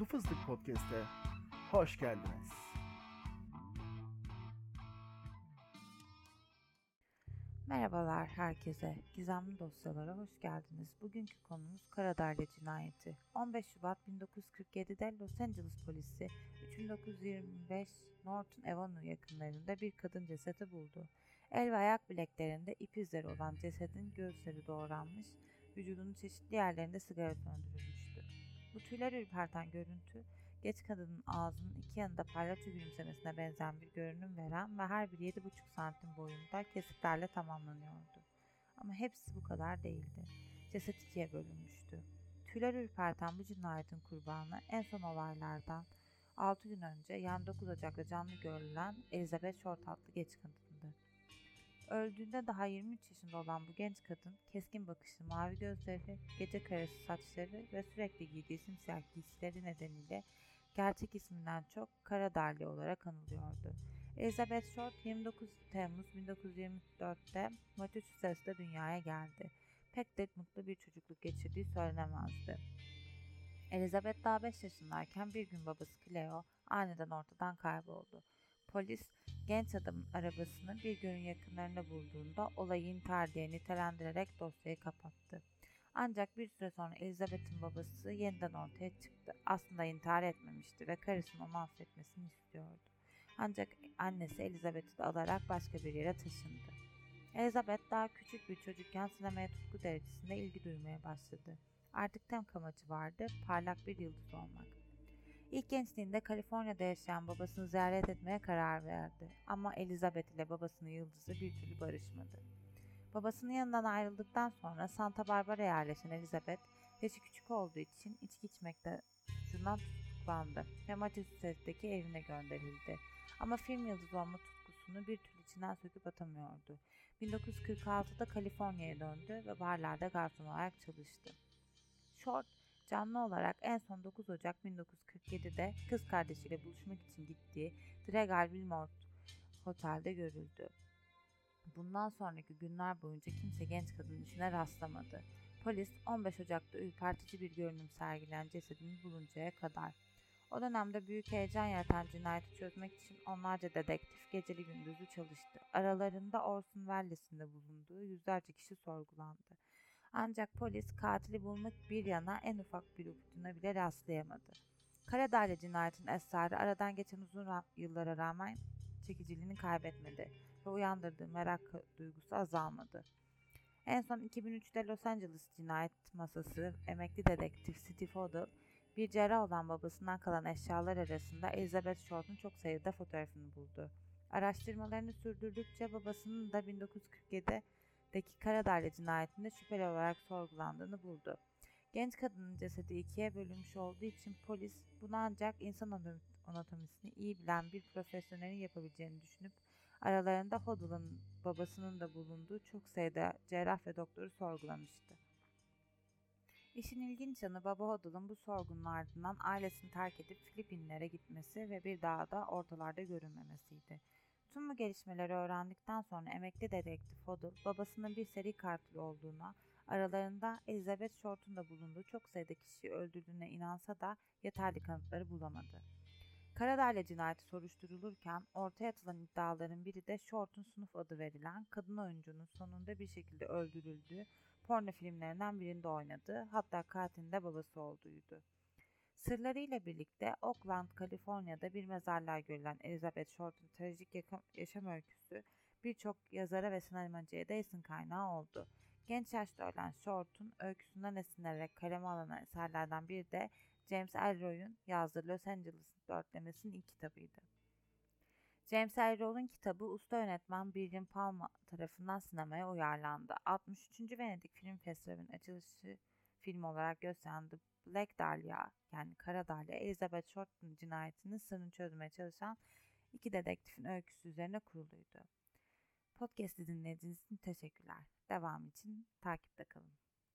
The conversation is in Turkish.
Uslu Fıstık Podcast'e hoş geldiniz. Merhabalar herkese. Gizemli dosyalara hoş geldiniz. Bugünkü konumuz Karadağlı cinayeti. 15 Şubat 1947'de Los Angeles polisi 3925 Norton Avenue yakınlarında bir kadın cesedi buldu. El ve ayak bileklerinde ip izleri olan cesedin göğüsleri doğranmış, vücudunun çeşitli yerlerinde sigara söndürülmüştü. Bu tüyler ürperten görüntü, geç kadının ağzının iki yanında palyaço gülümsemesine benzeyen bir görünüm veren ve her bir 7,5 santim boyunda kesiklerle tamamlanıyordu. Ama hepsi bu kadar değildi. Ceset ikiye bölünmüştü. Tüyler ürperten bu cinayetin kurbanı en son olaylardan 6 gün önce 29 Ocak'ta canlı görülen Elizabeth Short adlı geç kadındı. Öldüğünde daha 23 yaşında olan bu genç kadın, keskin bakışlı mavi gözleri, gece karası saçları ve sürekli giydiği simsiyah giysileri nedeniyle gerçek isminden çok Kara Darli olarak anılıyordu. Elizabeth Short 29 Temmuz 1924'te Massachusetts'te dünyaya geldi. Pek de mutlu bir çocukluk geçirdiği söylenemezdi. Elizabeth daha 5 yaşındayken bir gün babası Cleo aniden ortadan kayboldu. Polis genç adamın arabasını bir gölün yakınlarında bulduğunda olayı intihar diye nitelendirerek dosyayı kapattı. Ancak bir süre sonra Elizabeth'in babası yeniden ortaya çıktı. Aslında intihar etmemişti ve karısının onu affetmesini istiyordu. Ancak annesi Elizabeth'i de alarak başka bir yere taşındı. Elizabeth daha küçük bir çocukken sinemaya tutku derecesinde ilgi duymaya başladı. Artık tek amacı vardı, parlak bir yıldız olmak. İlk gençliğinde Kaliforniya'da yaşayan babasını ziyaret etmeye karar verdi. Ama Elizabeth ile babasının yıldızı bir türlü barışmadı. Babasının yanından ayrıldıktan sonra Santa Barbara yerleşen Elizabeth, yaşı küçük olduğu için içki içmekte suçundan tutuklandı ve Massachusetts'teki evine gönderildi. Ama film yıldızı olma tutkusunu bir türlü içinden söküp atamıyordu. 1946'da Kaliforniya'ya döndü ve barlarda garson olarak çalıştı. Short, canlı olarak en son 9 Ocak 1947'de kız kardeşiyle buluşmak için gittiği Dragal Wilmort Hotel'de görüldü. Bundan sonraki günler boyunca kimse genç kadının işine rastlamadı. Polis 15 Ocak'ta ürpertici bir görünüm sergileyen cesedini buluncaya kadar. O dönemde büyük heyecan yaratan cinayeti çözmek için onlarca dedektif geceli gündüzü çalıştı. Aralarında Orson Welles'in de bulunduğu yüzlerce kişi sorgulandı. Ancak polis katili bulmak bir yana en ufak bir ipucuna bile rastlayamadı. Karadağlı cinayetin esrarı aradan geçen uzun yıllara rağmen çekiciliğini kaybetmedi ve uyandırdığı merak duygusu azalmadı. En son 2003'te Los Angeles cinayet masası emekli dedektif Steve Hodel bir cerrah olan babasından kalan eşyalar arasında Elizabeth Short'un çok sayıda fotoğrafını buldu. Araştırmalarını sürdürdükçe babasının da 1947'deki Karadağlı cinayetinde şüpheli olarak sorgulandığını buldu. Genç kadının cesedi ikiye bölünmüş olduğu için polis bunu ancak insan anatomisini iyi bilen bir profesyonelin yapabileceğini düşünüp aralarında Hodl'un babasının da bulunduğu çok sayıda cerrah ve doktoru sorgulamıştı. İşin ilginç yanı baba Hodl'un bu sorgunun ardından ailesini terk edip Filipinlere gitmesi ve bir daha da ortalarda görünmemesiydi. Tüm bu gelişmeleri öğrendikten sonra emekli dedektif Hodl, babasının bir seri katil olduğuna, aralarında Elizabeth Short'un da bulunduğu çok sayıda kişiyi öldürdüğüne inansa da yeterli kanıtları bulamadı. Karadağlı cinayeti soruşturulurken ortaya atılan iddiaların biri de Short'un Snuff adı verilen kadın oyuncunun sonunda bir şekilde öldürüldüğü porno filmlerinden birinde oynadığı hatta katilin de babası olduğuydu. Sırlarıyla birlikte Oakland, Kaliforniya'da bir mezarlığa görülen Elizabeth Short'un trajik yaşam öyküsü birçok yazara ve sinemacıya da esin kaynağı oldu. Genç yaşta ölen Short'un öyküsünden esinlenerek kaleme alınan eserlerden biri de James Ellroy'un yazdığı Los Angeles dörtlemesinin ilk kitabıydı. James Ellroy'un kitabı usta yönetmen Brian Palma tarafından sinemaya uyarlandı. 63. Venedik Film Festivali'nin açılışı film olarak gösteren The Black Dahlia yani Kara Dahlia, Elizabeth Short'un cinayetinin sırrını çözmeye çalışan iki dedektifin öyküsü üzerine kuruluydu. Podcast'i dinlediğiniz için teşekkürler. Devam için takipte kalın.